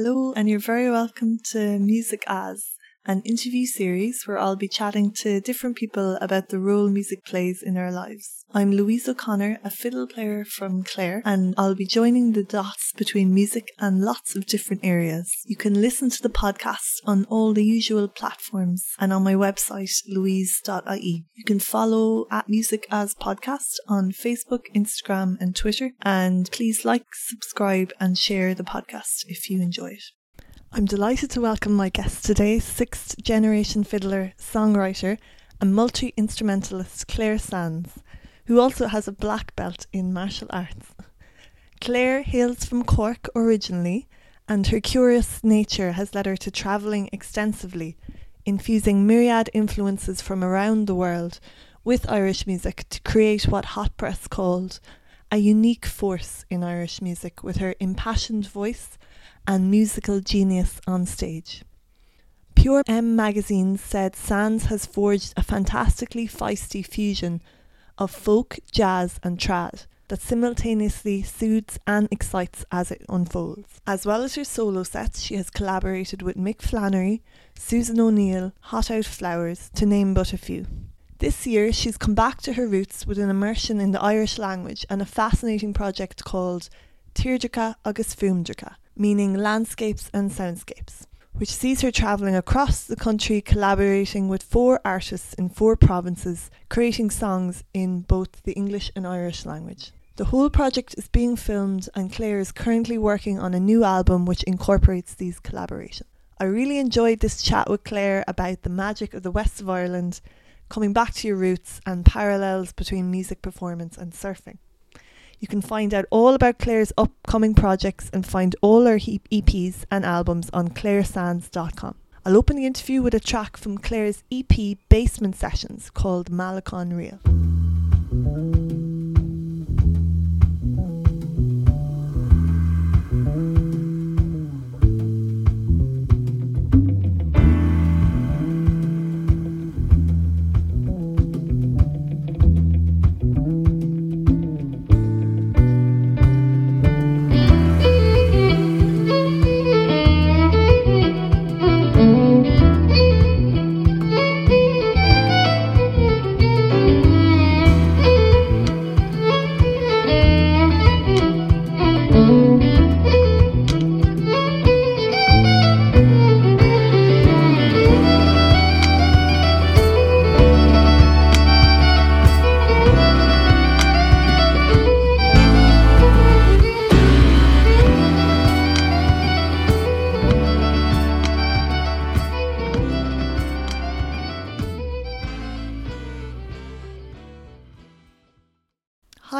Hello, and you're very welcome to Music As, an interview series where I'll be chatting to different people about the role music plays in our lives. I'm Louise O'Connor, a fiddle player from Clare, and I'll be joining the dots between music and lots of different areas. You can listen to the podcast on all the usual platforms and on my website, louise.ie. You can follow at Music As Podcast on Facebook, Instagram, and Twitter, and please like, subscribe, and share the podcast if you enjoy it. I'm delighted to welcome my guest today, sixth generation fiddler, songwriter, and multi instrumentalist Clare Sands, who also has a black belt in martial arts. Clare hails from Cork originally, and her curious nature has led her to travelling extensively, infusing myriad influences from around the world with Irish music to create what Hot Press called a unique force in Irish music with her impassioned voice and musical genius on stage. Pure M magazine said Sands has forged a fantastically feisty fusion of folk, jazz, and trad that simultaneously soothes and excites as it unfolds. As well as her solo sets, she has collaborated with Mick Flannery, Susan O'Neill, Hothouse Flowers, to name but a few. This year, she's come back to her roots with an immersion in the Irish language and a fascinating project called Tírdreacha agus Fuaimdreacha, meaning landscapes and soundscapes, which sees her travelling across the country collaborating with four artists in four provinces, creating songs in both the English and Irish language. The whole project is being filmed, and Clare is currently working on a new album which incorporates these collaborations. I really enjoyed this chat with Clare about the magic of the west of Ireland, coming back to your roots, and parallels between music performance and surfing. You can find out all about Clare's upcoming projects and find all her EPs and albums on claresands.com. I'll open the interview with a track from Clare's EP Basement Sessions called Malecón Reel.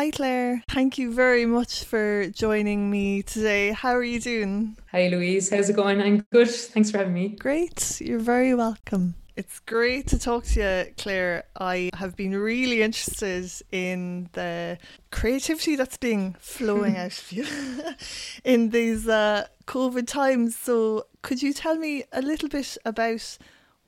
Hi, Clare. Thank you very much for joining me today. How are you doing? Hi, Louise. How's it going? I'm good. Thanks for having me. Great. You're very welcome. It's great to talk to you, Clare. I have been really interested in the creativity that's being flowing out of you in these uh, COVID times. So, could you tell me a little bit about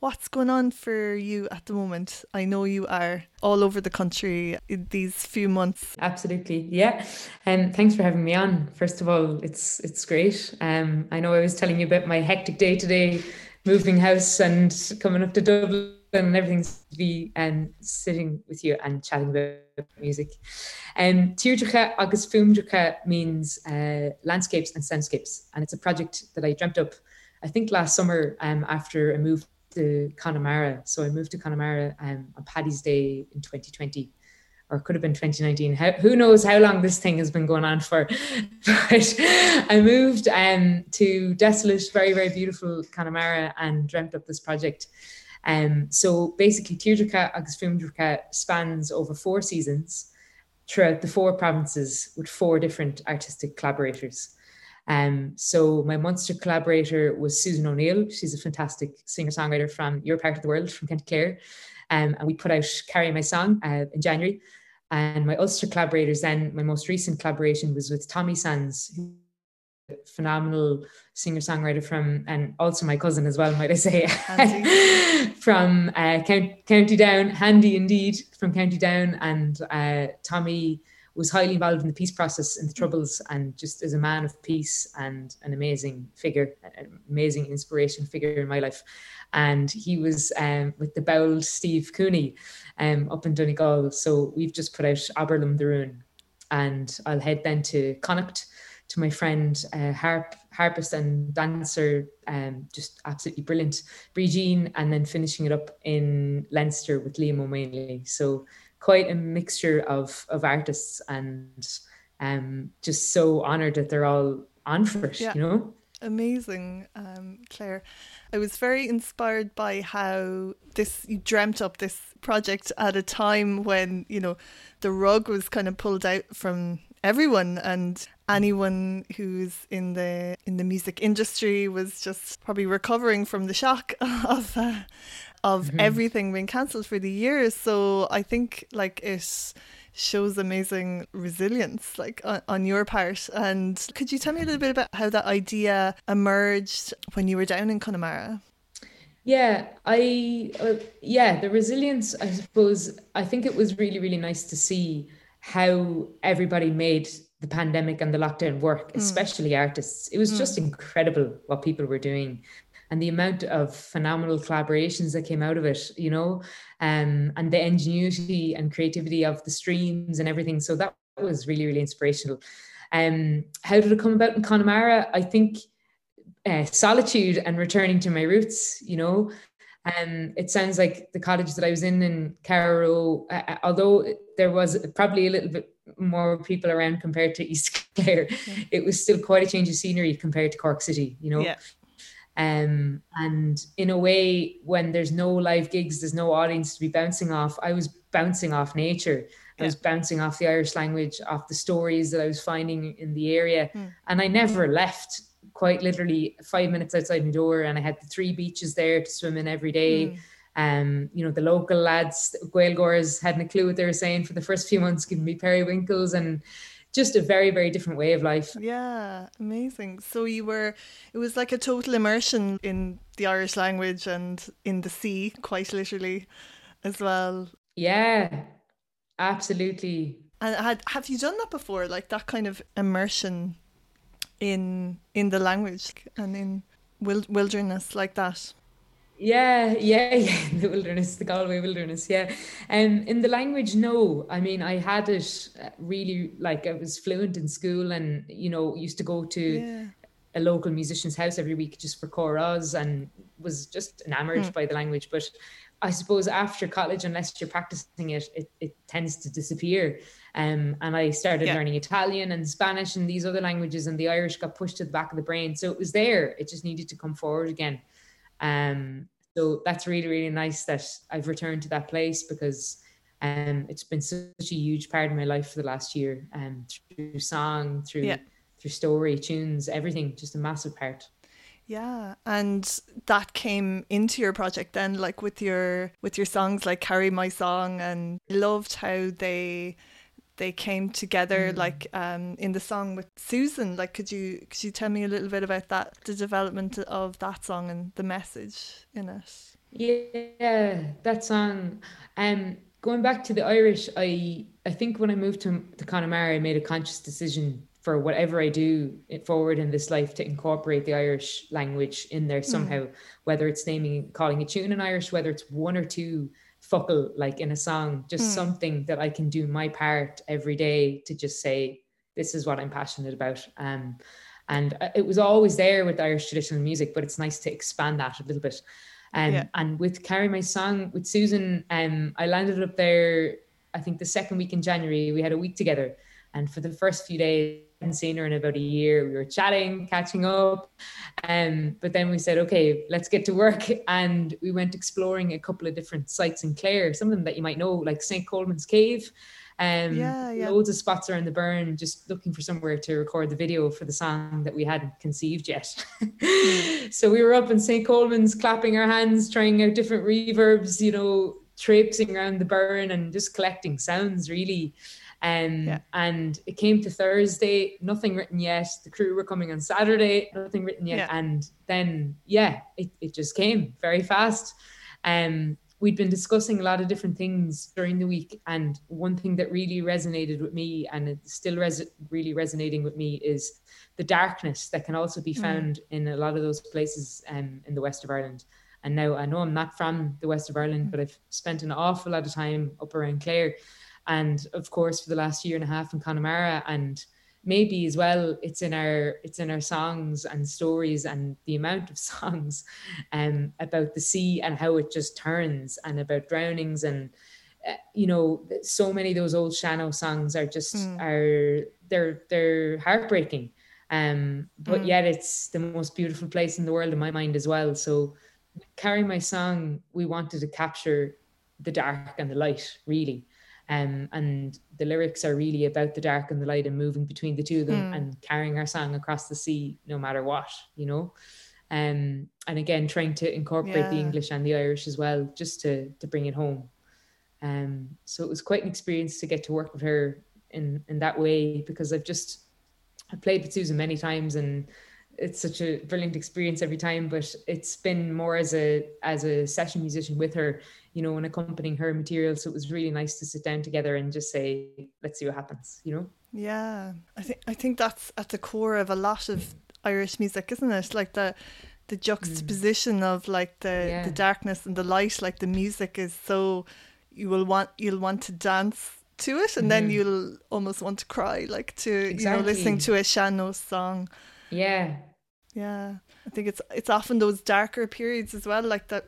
what's going on for you at the moment? I know you are all over the country in these few months. Absolutely, yeah. And um, thanks for having me on. First of all, it's it's great. Um, I know I was telling you about my hectic day today, moving house and coming up to Dublin and everything's to be and um, sitting with you and chatting about music. Um, Tírdreacha agus Fuaimdreacha means uh, landscapes and soundscapes, and it's a project that I dreamt up. I think last summer um, after a move to Connemara. So I moved to Connemara um, on Paddy's Day in 2020, or could have been 2019. How, who knows how long this thing has been going on for? but I moved um, to desolate, very, very beautiful Connemara and dreamt up this project. Um, so basically, Tírdreacha agus Fuaimdreacha spans over four seasons throughout the four provinces with four different artistic collaborators. Um, so my Munster collaborator was Susan O'Neill. She's a fantastic singer-songwriter from your part of the world, from County Clare. Um, and we put out Carry My Song uh, in January. And my Ulster collaborators then, my most recent collaboration was with Tommy Sands, phenomenal singer-songwriter from, and also my cousin as well, might I say, from uh, County Down, handy indeed, from County Down. And uh, Tommy was highly involved in the peace process in the Troubles and just as a man of peace and an amazing figure, an amazing inspiration figure in my life. And he was um, with the bold Steve Cooney um, up in Donegal. So we've just put out Abair Liom an Rún. And I'll head then to Connacht to my friend uh, harp harpist and dancer um, just absolutely brilliant Bree and then finishing it up in Leinster with Liam Ó Maonlaí so quite a mixture of of artists and um, just so honored that they're all on for it yeah. you know amazing um, Clare I was very inspired by how this you dreamt up this project at a time when you know the rug was kind of pulled out from everyone and anyone who's in the in the music industry was just probably recovering from the shock of uh, of mm-hmm. everything being cancelled for the year so i think like it shows amazing resilience like on, on, your part and could you tell me a little bit about how that idea emerged when you were down in connemara yeah i uh, yeah the resilience i suppose i think it was really really nice to see how everybody made the pandemic and the lockdown work, hmm. especially mm. artists. It was mm. just incredible what people were doing and the amount of phenomenal collaborations that came out of it, you know, um, and the ingenuity and creativity of the streams and everything. So that was really, really inspirational. Um, how did it come about in Connemara? I think uh, solitude and returning to my roots, you know. Um, it sounds like the college that I was in in Carraroe, uh, uh, although there was probably a little bit more people around compared to East Clare, yeah. it was still quite a change of scenery compared to Cork City, you know. Yeah. Um, and in a way, when there's no live gigs, there's no audience to be bouncing off. I was bouncing off nature. I was bouncing off the Irish language, off the stories that I was finding in the area. Mm. And I never left quite literally five minutes outside my door, and I had the three beaches there to swim in every day. Mm. Um, you know, the local lads, Gaeilgeoirs, hadn't a clue what they were saying for the first few months, giving me periwinkles and just a very, very different way of life. Yeah, amazing. So you were, it was like a total immersion in the Irish language and in the sea, quite literally, as well. Yeah, absolutely. And had, have you done that before, like that kind of immersion in in the language and in wilderness like that? Yeah, yeah, yeah. The wilderness, the Galway wilderness. Yeah. And um, in the language, no. I mean, I had it uh, really like I was fluent in school and, you know, used to go to yeah. a local musician's house every week just for chorus and was just enamored mm. by the language. But I suppose after college, unless you're practicing it, it, it tends to disappear. Um, and I started yeah. learning Italian and Spanish and these other languages, and the Irish got pushed to the back of the brain. So it was there. It just needed to come forward again. Um, so that's really, really nice that I've returned to that place because um, it's been such a huge part of my life for the last year. Um, through song, through yeah. through story, tunes, everything, just a massive part. Yeah, and that came into your project then, like with your with your songs like "Carry My Song," and loved how they they came together mm. like um, in the song with Susan like could you could you tell me a little bit about that the development of that song and the message in it yeah that song um going back to the Irish I I think when I moved to, to Connemara I made a conscious decision for whatever I do forward in this life to incorporate the Irish language in there mm. somehow, mm. whether it's naming, calling a tune in Irish, whether it's one or two focal like in a song just mm. something that i can do my part every day to just say this is what i'm passionate about um, and uh, it was always there with irish traditional music but it's nice to expand that a little bit um, yeah. and with carry my song with susan um, i landed up there i think the second week in january we had a week together and for the first few days hadn't seen her in about a year. We were chatting, catching up. Um, but then we said, okay, let's get to work. And we went exploring a couple of different sites in Clare, some of them that you might know, like St. Colman's Cave. Um, yeah, yeah. Loads of spots around the Burren, just looking for somewhere to record the video for the song that we hadn't conceived yet. so we were up in St. Coleman's, clapping our hands, trying out different reverbs, you know, traipsing around the Burren and just collecting sounds really. Um, yeah. And it came to Thursday, nothing written yet. The crew were coming on Saturday, nothing written yet. Yeah. And then, yeah, it, it just came very fast. Um, we'd been discussing a lot of different things during the week. And one thing that really resonated with me, and it's still res- really resonating with me, is the darkness that can also be mm. found mm. in a lot of those places um, in the west of Ireland. And now I know I'm not from the west of Ireland, mm. but I've spent an awful lot of time up around Clare. And of course, for the last year and a half in Connemara. And maybe as well it's in our it's in our songs and stories and the amount of songs um about the sea and how it just turns and about drownings and uh, you know so many of those old Sean-Nós songs are just mm. are they're they're heartbreaking um but mm. yet it's the most beautiful place in the world in my mind as well so carry my song we wanted to capture the dark and the light really um, and the lyrics are really about the dark and the light and moving between the two of them mm. and carrying our song across the sea no matter what, you know. Um, and again, trying to incorporate yeah. the English and the Irish as well, just to to bring it home. Um, so it was quite an experience to get to work with her in in that way because I've just I played with Susan many times and it's such a brilliant experience every time but it's been more as a as a session musician with her you know and accompanying her material so it was really nice to sit down together and just say let's see what happens you know yeah i think i think that's at the core of a lot of irish music isn't it like the the juxtaposition mm. of like the yeah. the darkness and the light like the music is so you will want you'll want to dance to it and mm. then you'll almost want to cry like to exactly. you know listening to a Sean-Nós song yeah yeah i think it's it's often those darker periods as well like that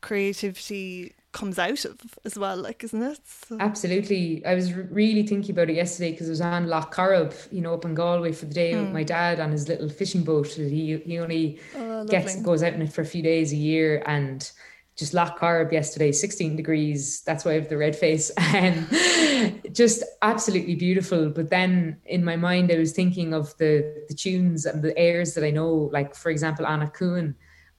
creativity comes out of as well like isn't it so. absolutely i was really thinking about it yesterday because I was on loch Corrib you know up in galway for the day mm. with my dad on his little fishing boat he he only oh, gets goes out in it for a few days a year and just Loch Corrib yesterday, 16 degrees. That's why I have the red face. And just absolutely beautiful. But then in my mind, I was thinking of the, the tunes and the airs that I know, like, for example, Anach Cuain,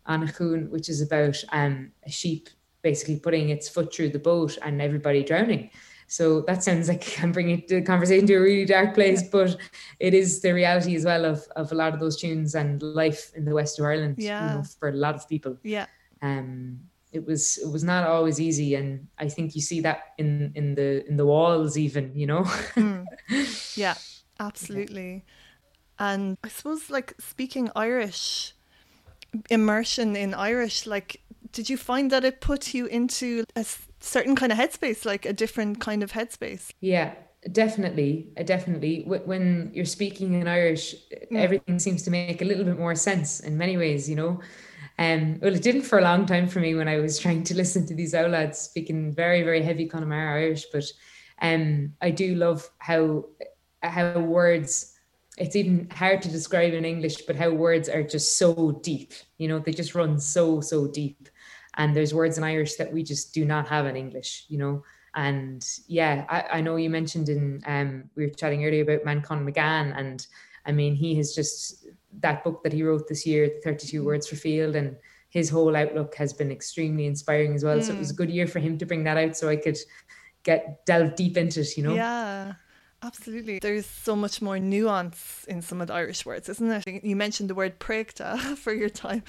Anach Cuain, which is about um, a sheep basically putting its foot through the boat and everybody drowning. So that sounds like I'm bringing the conversation to a really dark place, but it is the reality as well of, of a lot of those tunes and life in the west of Ireland yeah. You know, for a lot of people. Yeah. Um, it was it was not always easy and i think you see that in in the in the walls even you know mm. yeah absolutely and i suppose like speaking irish immersion in irish like did you find that it put you into a certain kind of headspace like a different kind of headspace yeah definitely definitely when you're speaking in irish mm. everything seems to make a little bit more sense in many ways you know um, well, it didn't for a long time for me when I was trying to listen to these outlads speaking very, very heavy Connemara Irish. But um, I do love how how words. It's even hard to describe in English, but how words are just so deep. You know, they just run so so deep. And there's words in Irish that we just do not have in English. You know, and yeah, I, I know you mentioned in um, we were chatting earlier about Manchán Magan, and I mean he has just that book that he wrote this year, 32 mm. Words for Field, and his whole outlook has been extremely inspiring as well. Mm. So it was a mm. good year for him to bring that out so I could get delve deep into it, you know? Yeah. Absolutely. There's so much more nuance in some of the Irish words, isn't it? You mentioned the word pregta for your time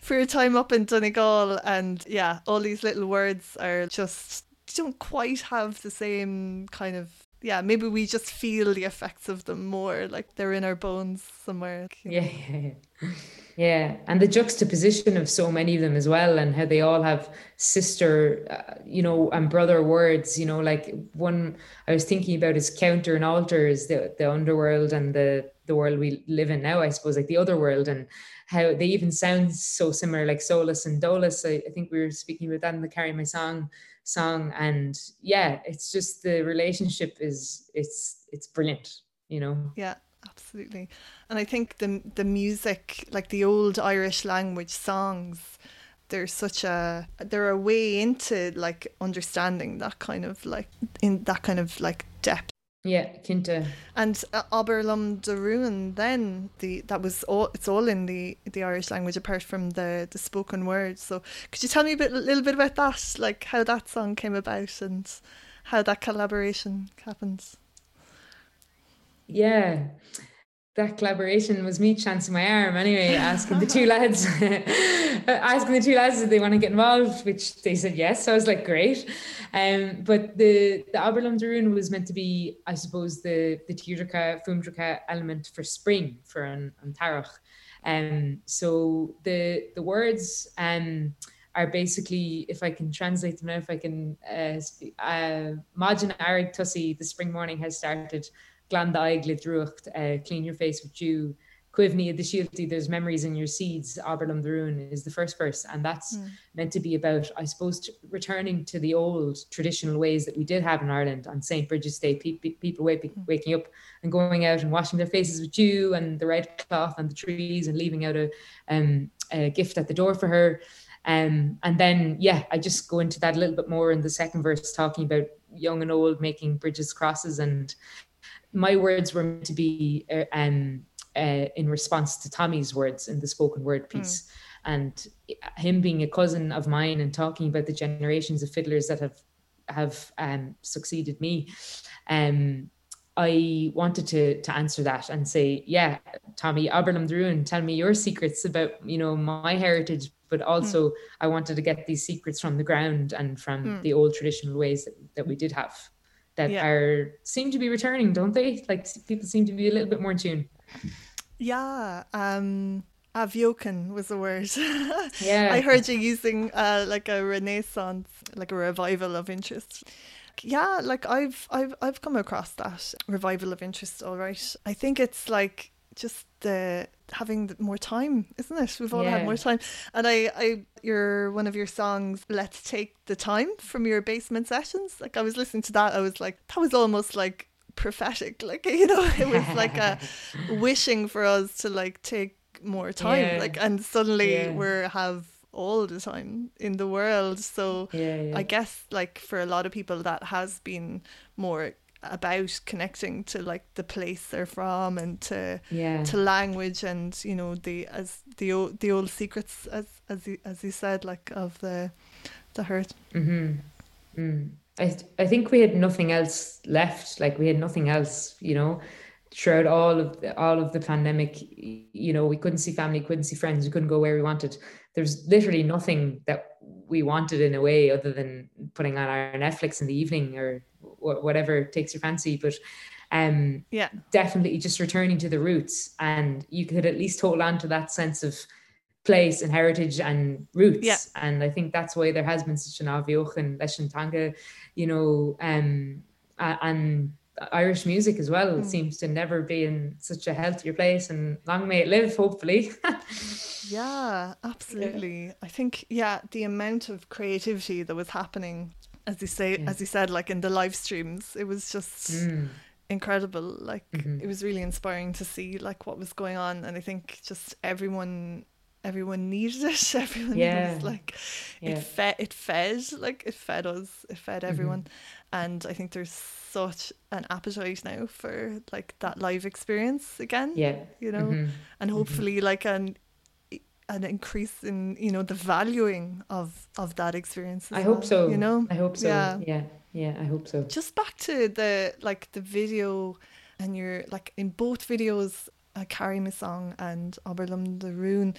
for your time up in Donegal and yeah, all these little words are just don't quite have the same kind of yeah, maybe we just feel the effects of them more, like they're in our bones somewhere. Yeah, yeah, yeah, yeah. And the juxtaposition of so many of them as well, and how they all have sister, uh, you know, and brother words. You know, like one I was thinking about is counter and alter is the the underworld and the the world we live in now. I suppose like the other world and how they even sound so similar, like solus and dolus. I, I think we were speaking about that in the Carry My Song song and yeah it's just the relationship is it's it's brilliant you know yeah absolutely and i think the the music like the old irish language songs there's such a they're a way into like understanding that kind of like in that kind of like depth yeah, Kinta. And uh, Abair Liom an Rún, then the that was all. It's all in the the Irish language, apart from the the spoken words. So, could you tell me a bit, a little bit about that, like how that song came about and how that collaboration happens? Yeah, that collaboration was me chancing my arm anyway, asking the two lads, asking the two lads if they want to get involved, which they said yes. So I was like, great. Um, but the the Abair Liom an Rún was meant to be, I suppose, the the Tírdreacha Fuaimdreacha element for spring for an, an Tarach. Um, so the the words um are basically, if I can translate them now, if I can, uh, uh, Majin Arig Tussi, the spring morning has started glandaig le drucht, uh, clean your face with dew. Quivni the Shielty, there's memories in your seeds, Abair Liom an Rún is the first verse. And that's mm. meant to be about, I suppose, t- returning to the old traditional ways that we did have in Ireland on St. Bridget's Day, pe- pe- people wake- mm. waking up and going out and washing their faces with dew and the red cloth and the trees and leaving out a, um, a gift at the door for her. Um, and then, yeah, I just go into that a little bit more in the second verse, talking about young and old making bridges, crosses, and my words were meant to be uh, um, uh, in response to Tommy's words in the spoken word hmm. piece. Mm. And him being a cousin of mine and talking about the generations of fiddlers that have have um, succeeded me, um, I wanted to to answer that and say, yeah, Tommy Abair Liom an Rún, tell me your secrets about you know my heritage, but hmm. also mm. I wanted to get these secrets from the ground and from mm. the old traditional ways that, that we did have that yeah. are seem to be returning, don't they? Like people seem to be a little bit more in tune. Yeah. Um athbheochan was the word. yeah. I heard you using uh, like a renaissance, like a revival of interest. Yeah, like I've I've I've come across that revival of interest all right. I think it's like just the having more time, isn't it? We've all yeah. had more time. And I, I, your one of your songs, "Let's Take the Time" from your basement sessions. Like I was listening to that, I was like, that was almost like prophetic. Like you know, it was like a wishing for us to like take more time. Yeah. Like and suddenly yeah. we're have all the time in the world. So I guess like for a lot of people that has been more about connecting to like the place they're from and to yeah. to language and you know the as the old the old secrets as as you, as you said like of the the hurt mm-hmm. mm. I, I think we had nothing else left like we had nothing else you know throughout all of the, all of the pandemic you know we couldn't see family couldn't see friends we couldn't go where we wanted there's literally nothing that we wanted in a way other than putting on our netflix in the evening or whatever takes your fancy. But um, yeah, definitely just returning to the roots, and you could at least hold on to that sense of place and heritage and roots. Yeah. And I think that's why there has been such an avioch and Tanga, you know, um, and Irish music as well mm. seems to never be in such a healthier place and long may it live, hopefully. yeah, absolutely. Yeah. I think, yeah, the amount of creativity that was happening as you say yeah. as you said like in the live streams it was just mm. incredible like mm-hmm. it was really inspiring to see like what was going on and i think just everyone everyone needed it everyone yeah. was like yeah. it fed it fed like it fed us it fed mm-hmm. everyone mm-hmm. and i think there's such an appetite now for like that live experience again yeah you know mm-hmm. and mm-hmm. hopefully like an an increase in you know the valuing of of that experience i hope so. you know? I hope so. Yeah. Yeah. Yeah i hope so. Just back to the like the video and you're like in both videos uh, carry my song and Abair Liom an Rún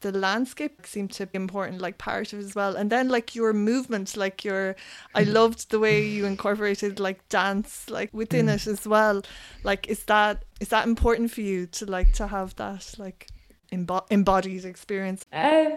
the landscape seemed to be important like part of it as well. And then like your movement like your i loved the way you incorporated like dance like within mm. it as well. Like is that is that important for you to like to have that like embo- embodied experience? Uh,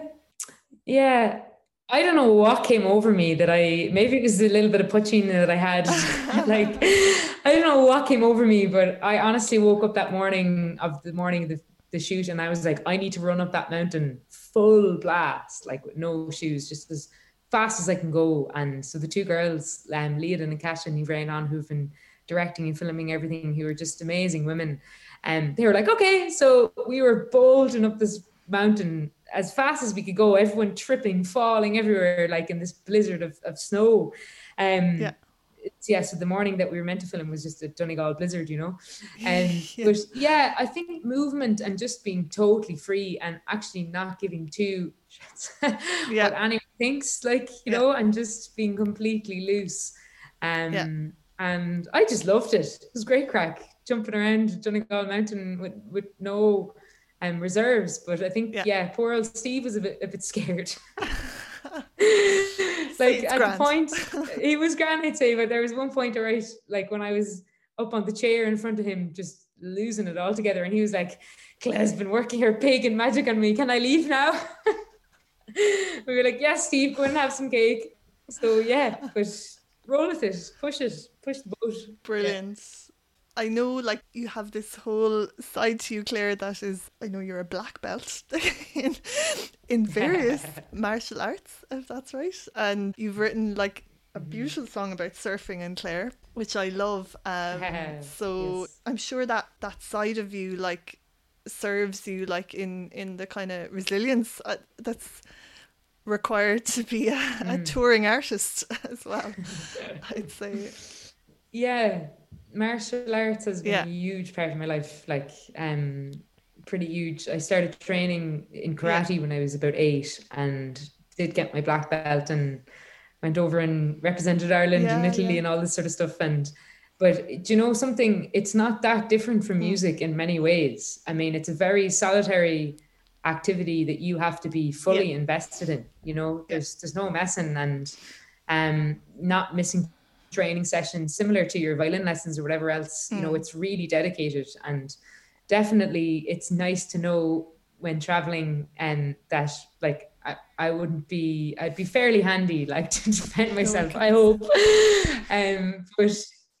yeah, I don't know what came over me that I maybe it was a little bit of puching that I had. like I don't know what came over me, but I honestly woke up that morning of the morning of the, the shoot and I was like, I need to run up that mountain full blast, like with no shoes, just as fast as I can go. And so the two girls, um, Leah and Akasha and Ivrain on, who've been directing and filming everything, who were just amazing women. And they were like, okay. So we were bolting up this mountain as fast as we could go, everyone tripping, falling everywhere, like in this blizzard of, of snow. Um, yeah. Yeah, so the morning that we were meant to film was just a Donegal blizzard, you know. And um, yeah. but yeah, I think movement and just being totally free and actually not giving two shits yeah. what anyone thinks, like you yeah. know, and just being completely loose. Um, yeah. And I just loved it. It was great crack jumping around Donegal Mountain with, with no um, reserves. But I think, yeah. yeah, poor old Steve was a bit, a bit scared. like at grand. the point, he was grand, I'd say, but there was one point, right, like when I was up on the chair in front of him, just losing it all together, and he was like, Clare's been working her pagan magic on me. Can I leave now? we were like, yes, Steve, go and have some cake. So yeah, but roll with it, push it, push the boat. Brilliant. Yeah. I know like you have this whole side to you, Clare, that is I know you're a black belt in in various martial arts, if that's right. And you've written like a mm-hmm. beautiful song about surfing and Clare, which I love. Um, so yes. I'm sure that that side of you like serves you like in in the kind of resilience uh, that's required to be a, mm. a touring artist as well. I'd say. Yeah, martial arts has been yeah. a huge part of my life. Like, um, pretty huge. I started training in karate yeah. when I was about eight, and did get my black belt, and went over and represented Ireland yeah, and Italy and all this sort of stuff. And but do you know something? It's not that different from hmm. music in many ways. I mean, it's a very solitary activity that you have to be fully invested in. You know, there's there's no messing and um not missing training sessions similar to your violin lessons or whatever else mm. you know hmm. it's really dedicated and definitely it's nice to know when traveling and that like I, I wouldn't be I'd be fairly handy like to defend myself I hope um but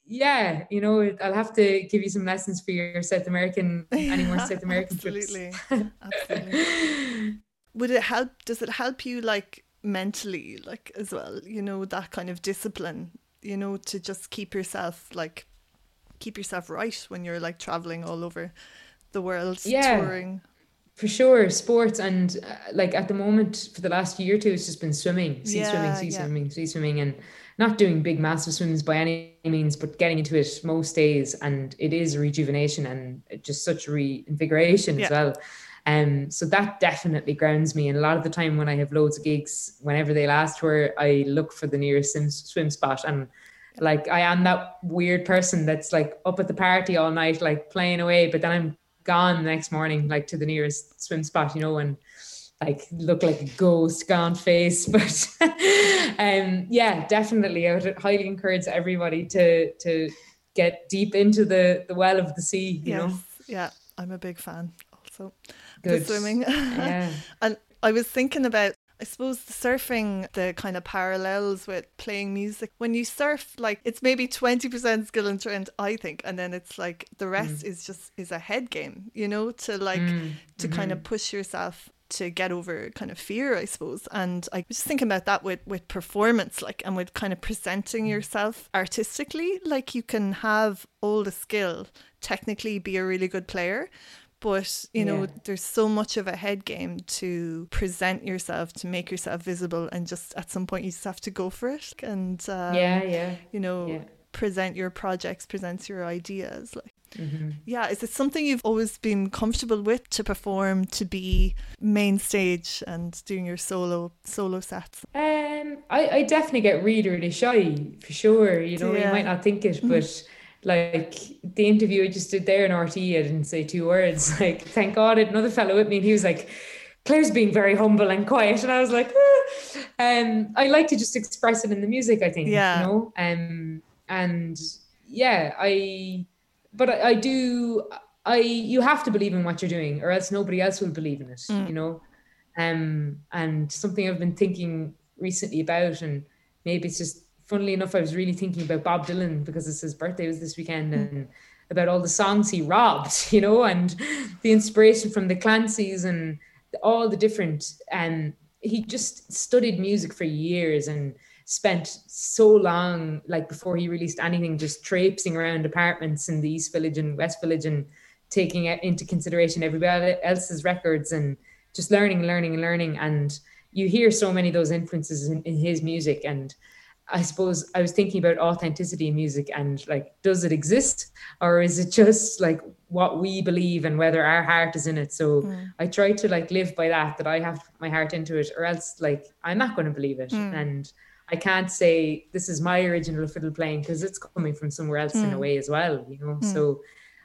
yeah you know I'll have to give you some lessons for your South American any more South American absolutely. Absolutely. Would it help does it help you like mentally like as well you know that kind of discipline you know, to just keep yourself like keep yourself right when you're like traveling all over the world yeah, touring. For sure, sports and uh, like at the moment for the last year or two, it's just been swimming, sea yeah, swimming, sea yeah. swimming, sea swimming, and not doing big massive swims by any means, but getting into it most days, and it is rejuvenation and just such reinvigoration yeah. as well. Um, so that definitely grounds me. And a lot of the time when I have loads of gigs, whenever they last tour, I look for the nearest swim, swim spot. And like I am that weird person that's like up at the party all night, like playing away, but then I'm gone the next morning, like to the nearest swim spot, you know, and like look like a ghost gone face. But um yeah, definitely I would highly encourage everybody to to get deep into the the well of the sea, you yes. know. Yeah, I'm a big fan also. Good. swimming. Yeah. and I was thinking about I suppose the surfing, the kind of parallels with playing music. When you surf, like it's maybe twenty percent skill and trend, I think, and then it's like the rest mm. is just is a head game, you know, to like mm. to mm-hmm. kind of push yourself to get over kind of fear, I suppose. And I was just thinking about that with with performance, like and with kind of presenting mm. yourself artistically. Like you can have all the skill, technically be a really good player, but you know yeah. there's so much of a head game to present yourself to make yourself visible and just at some point you just have to go for it and um, yeah yeah you know yeah. present your projects present your ideas like mm-hmm. yeah is it something you've always been comfortable with to perform to be main stage and doing your solo solo sets um i i definitely get really really shy for sure you know yeah. you might not think it mm-hmm. but like the interview I just did there in RTÉ, I didn't say two words. Like, thank God, another fellow with me, and he was like, Clare's being very humble and quiet. And I was like, ah. um, I like to just express it in the music, I think. Yeah. You know? Um, and yeah, I, but I, I, do, I, you have to believe in what you're doing or else nobody else will believe in it, mm. you know? Um, and something I've been thinking recently about, and maybe it's just funnily enough, I was really thinking about Bob Dylan because it's his birthday was this weekend hmm. and about all the songs he robbed, you know, and the inspiration from the Clancys and all the different and um, he just studied music for years and spent so long like before he released anything just traipsing around apartments in the East Village and West Village and taking into consideration everybody else's records and just learning and learning and learning and you hear so many of those influences in, in his music and I suppose I was thinking about authenticity in music and like, does it exist or is it just like what we believe and whether our heart is in it? So mm. I try to like live by that, that I have my heart into it or else like I'm not going to believe it. Mm. And I can't say this is my original fiddle playing because it's coming from somewhere else mm. in a mm. way as well, you know? Mm. So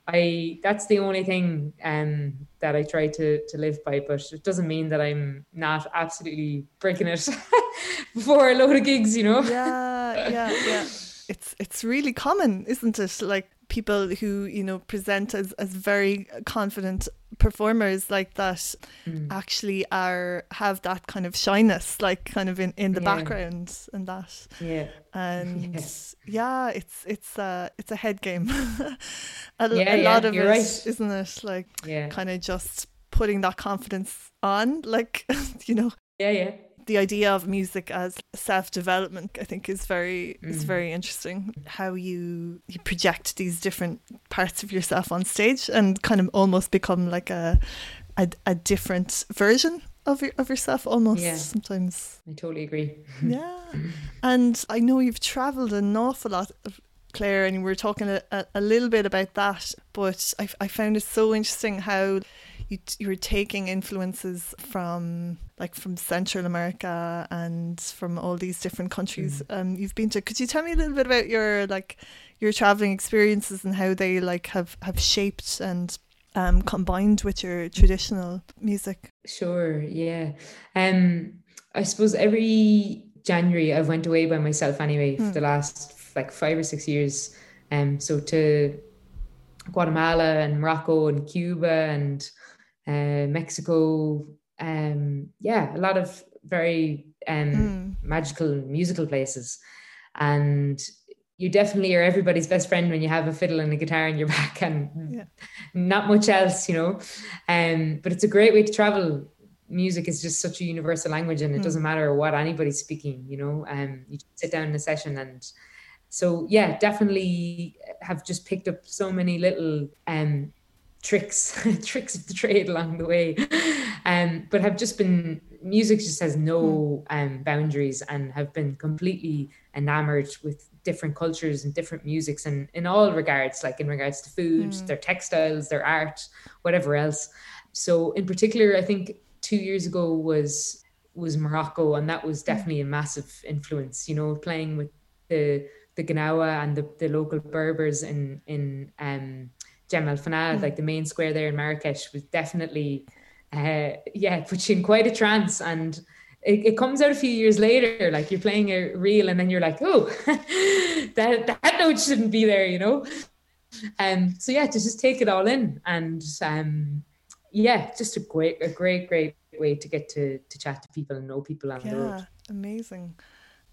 I that's the only thing um, that I try to to live by, but it doesn't mean that I'm not absolutely breaking it before a load of gigs, you know. Yeah, yeah, yeah. It's it's really common, isn't it? Like people who you know present as as very confident performers like that mm. actually are have that kind of shyness like kind of in in the yeah. background and that yeah and yeah, yeah it's it's a it's a head game a, yeah, a lot of it right. isn't it like yeah. kind of just putting that confidence on like you know yeah yeah the idea of music as self development, I think, is very mm. is very interesting. How you you project these different parts of yourself on stage and kind of almost become like a a, a different version of your, of yourself almost yeah. sometimes. I totally agree. yeah, and I know you've travelled an awful lot. Clare, and we were talking a, a, a little bit about that, but I, I found it so interesting how you you were taking influences from like from Central America and from all these different countries mm. um you've been to. Could you tell me a little bit about your like your traveling experiences and how they like have have shaped and um combined with your traditional music? Sure, yeah. Um I suppose every January I've went away by myself anyway mm. for the last like five or six years. Um so to Guatemala and Morocco and Cuba and uh, Mexico. Um, yeah, a lot of very um, mm. magical musical places. And you definitely are everybody's best friend when you have a fiddle and a guitar in your back and yeah. not much else, you know. Um, but it's a great way to travel. Music is just such a universal language and it mm. doesn't matter what anybody's speaking, you know. Um, you sit down in a session and so yeah, definitely have just picked up so many little um tricks tricks of the trade along the way um but have just been music just has no hmm. um boundaries and have been completely enamored with different cultures and different musics and in all regards like in regards to food mm. their textiles their art whatever else so in particular i think two years ago was was morocco and that was hmm. definitely a massive influence you know playing with the the Gnawa and the, the local Berbers in in um Jemaa el-Fnaa, mm. like the main square there in Marrakesh, was definitely, uh, yeah, put you in quite a trance. And it, it, comes out a few years later, like you're playing a reel, and then you're like, oh, that that note shouldn't be there, you know. Um, so yeah, to just take it all in, and um, yeah, just a great, a great, great way to get to to chat to people and know people on yeah, the road. Amazing,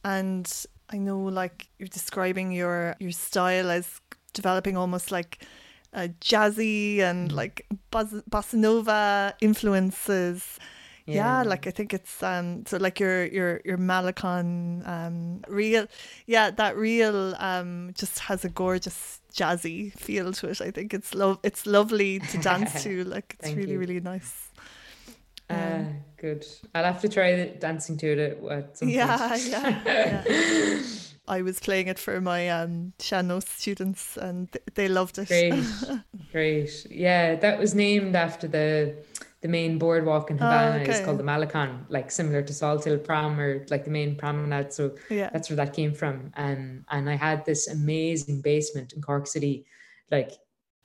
and I know, like you're describing your your style as developing almost like uh, jazzy and mm. like bossa nova influences. Yeah. yeah. like I think it's um so like your your your Malecón um reel yeah that reel um just has a gorgeous jazzy feel to it. I think it's love it's lovely to dance to like it's really you. really nice. Uh, um, good. I'll have to try dancing to it at some yeah, point. Yeah, yeah. I was playing it for my um, students and th- they loved it. Great, great. Yeah, that was named after the the main boardwalk in oh, Havana. Oh, okay. It's called the Malecón, like similar to Salt Hill Prom or like the main promenade. So yeah. that's where that came from. And and I had this amazing basement in Cork City, like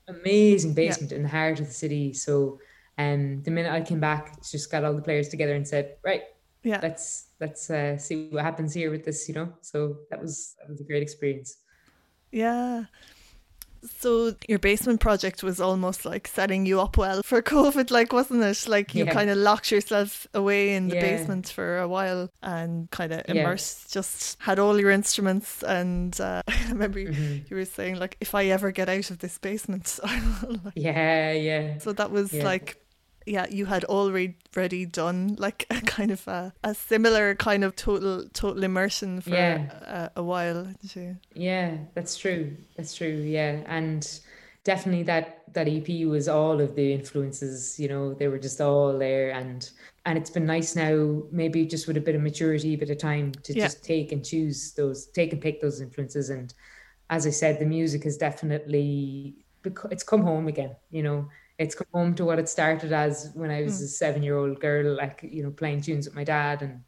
amazing basement yeah. in the heart of the city. So um, the minute I came back, just got all the players together and said, right, yeah, let's let's uh, see what happens here with this, you know. So that was that was a great experience. Yeah. So your basement project was almost like setting you up well for COVID, like wasn't it? Like you yeah. kind of locked yourself away in the yeah. basement for a while and kind of immersed, yeah. just had all your instruments. And uh, I remember mm-hmm. you were saying like, if I ever get out of this basement, like, yeah, yeah. So that was like yeah, you had already done like a kind of a, a similar kind of total total immersion for yeah. a, a while, you? Yeah, that's true. That's true. Yeah, and definitely that that EP was all of the influences. You know, they were just all there, and and it's been nice now, maybe just with a bit of maturity, a bit of time to yeah. just take and choose those, take and pick those influences. And as I said, the music has definitely it's come home again. You know it's come home to what it started as when I was mm. a seven year old girl, like, you know, playing tunes with my dad. And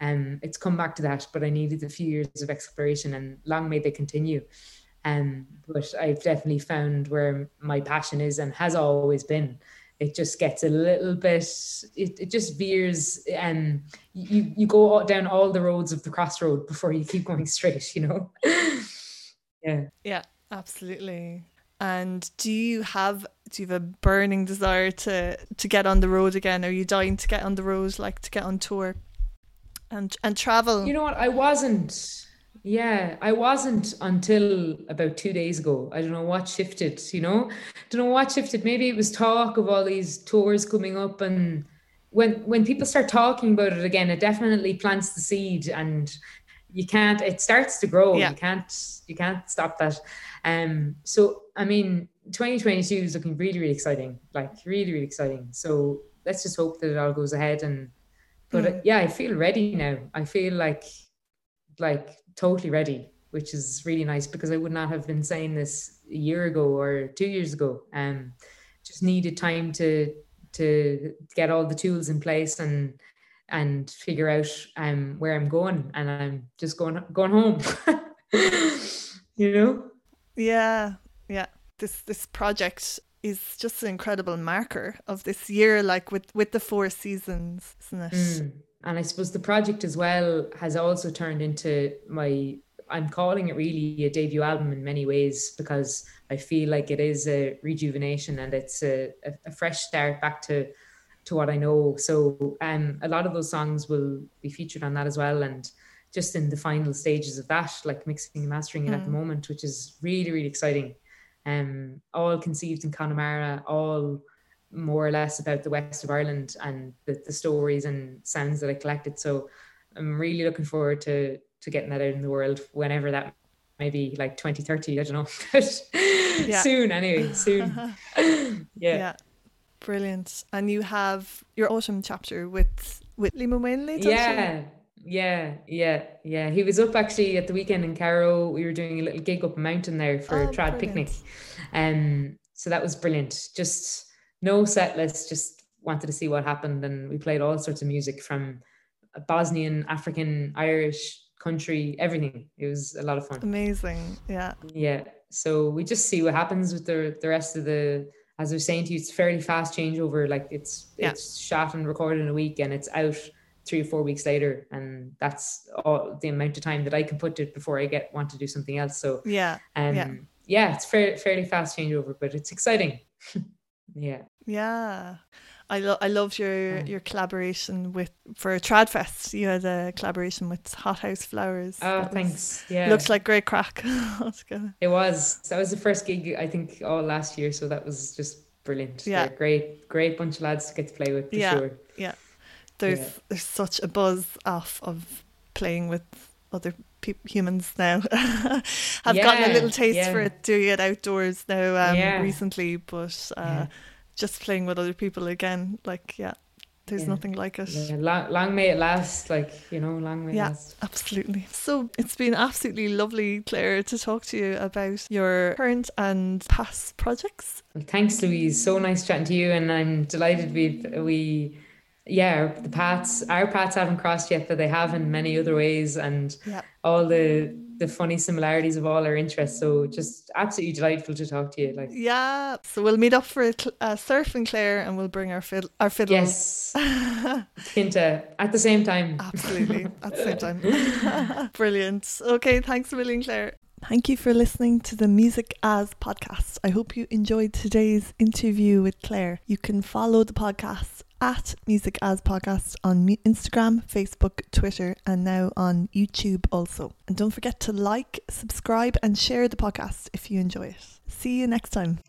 um, it's come back to that, but I needed a few years of exploration and long may they continue. Um, but I've definitely found where my passion is and has always been. It just gets a little bit. It, it just veers, and um, you you go down all the roads of the crossroad before you keep going straight. You know. yeah. Yeah. Absolutely. And do you have do you have a burning desire to to get on the road again? Are you dying to get on the road, like to get on tour and and travel? You know what? I wasn't. Yeah, I wasn't until about two days ago. I don't know what shifted, you know? Don't know what shifted. Maybe it was talk of all these tours coming up and when when people start talking about it again, it definitely plants the seed and you can't it starts to grow. Yeah. You can't you can't stop that. Um so I mean 2022 is looking really, really exciting. Like really, really exciting. So let's just hope that it all goes ahead and but mm. yeah, I feel ready now. I feel like like totally ready, which is really nice because I would not have been saying this a year ago or two years ago. Um, just needed time to to get all the tools in place and and figure out um where I'm going, and I'm just going going home. you know? Yeah, yeah. This this project is just an incredible marker of this year, like with with the four seasons, isn't it? Mm and I suppose the project as well has also turned into my I'm calling it really a debut album in many ways because I feel like it is a rejuvenation and it's a, a, a fresh start back to to what I know. So um, a lot of those songs will be featured on that as well, and just in the final stages of that, like mixing and mastering it mm. at the mm. moment, which is really really exciting. Um, all conceived in Connemara, all more or less about the west of Ireland and the, the stories and sounds that I collected. So I'm really looking forward to to getting that out in the world whenever that maybe like 2030 i don't know yeah. soon anyway soon yeah. yeah brilliant and you have your autumn chapter with with Maonlaí yeah yeah yeah yeah he was up actually at the weekend in Carraroe we were doing a little gig up a mountain there for oh, a trad brilliant. picnic and um, so that was brilliant just no set list, just wanted to see what happened. And we played all sorts of music from Bosnian, African, Irish, country, everything. It was a lot of fun. Amazing. Yeah. Yeah. So we just see what happens with the the rest of the as I was saying to you, it's fairly fast changeover. Like it's yeah. it's shot and recorded in a week and it's out three or four weeks later. And that's all the amount of time that I can put it before I get want to do something else. So yeah. Um yeah, yeah it's fair, fairly fast changeover, but it's exciting. Yeah. Yeah. I lo- I loved your your collaboration with for Tradfest. You had a collaboration with Hothouse Flowers. Oh, thanks. Yeah, looks like great crack. it was. That was the first gig I think all last year, so that was just brilliant. Yeah, great, great bunch of lads to get to play with. For yeah, sure. yeah. There's yeah. there's such a buzz off of playing with other pe- humans now. I've yeah, gotten a little taste yeah. for it doing it outdoors now um, recently, but uh, just playing with other people again, like yeah, there's nothing like it. Long, long, may it last, like you know, long may yeah, it last. absolutely. So it's been absolutely lovely, Clare, to talk to you about your current and past projects. Well, thanks, Louise. So nice chatting to you, and I'm delighted we we yeah, the paths, our paths haven't crossed yet, but they have in many other ways, and yeah. all the the funny similarities of all our interests. So just absolutely delightful to talk to you. Like yeah, so we'll meet up for a, a uh, surf in Clare, and we'll bring our fiddle, our fiddles. Yes, Kinta at the same time. Absolutely, at the same time. Brilliant. Okay, thanks a million, Clare. Thank you for listening to the Music As podcast. I hope you enjoyed today's interview with Clare. You can follow the podcast at Music As Podcast on Instagram, Facebook, Twitter, and now on YouTube also. And don't forget to like, subscribe, and share the podcast if you enjoy it. See you next time.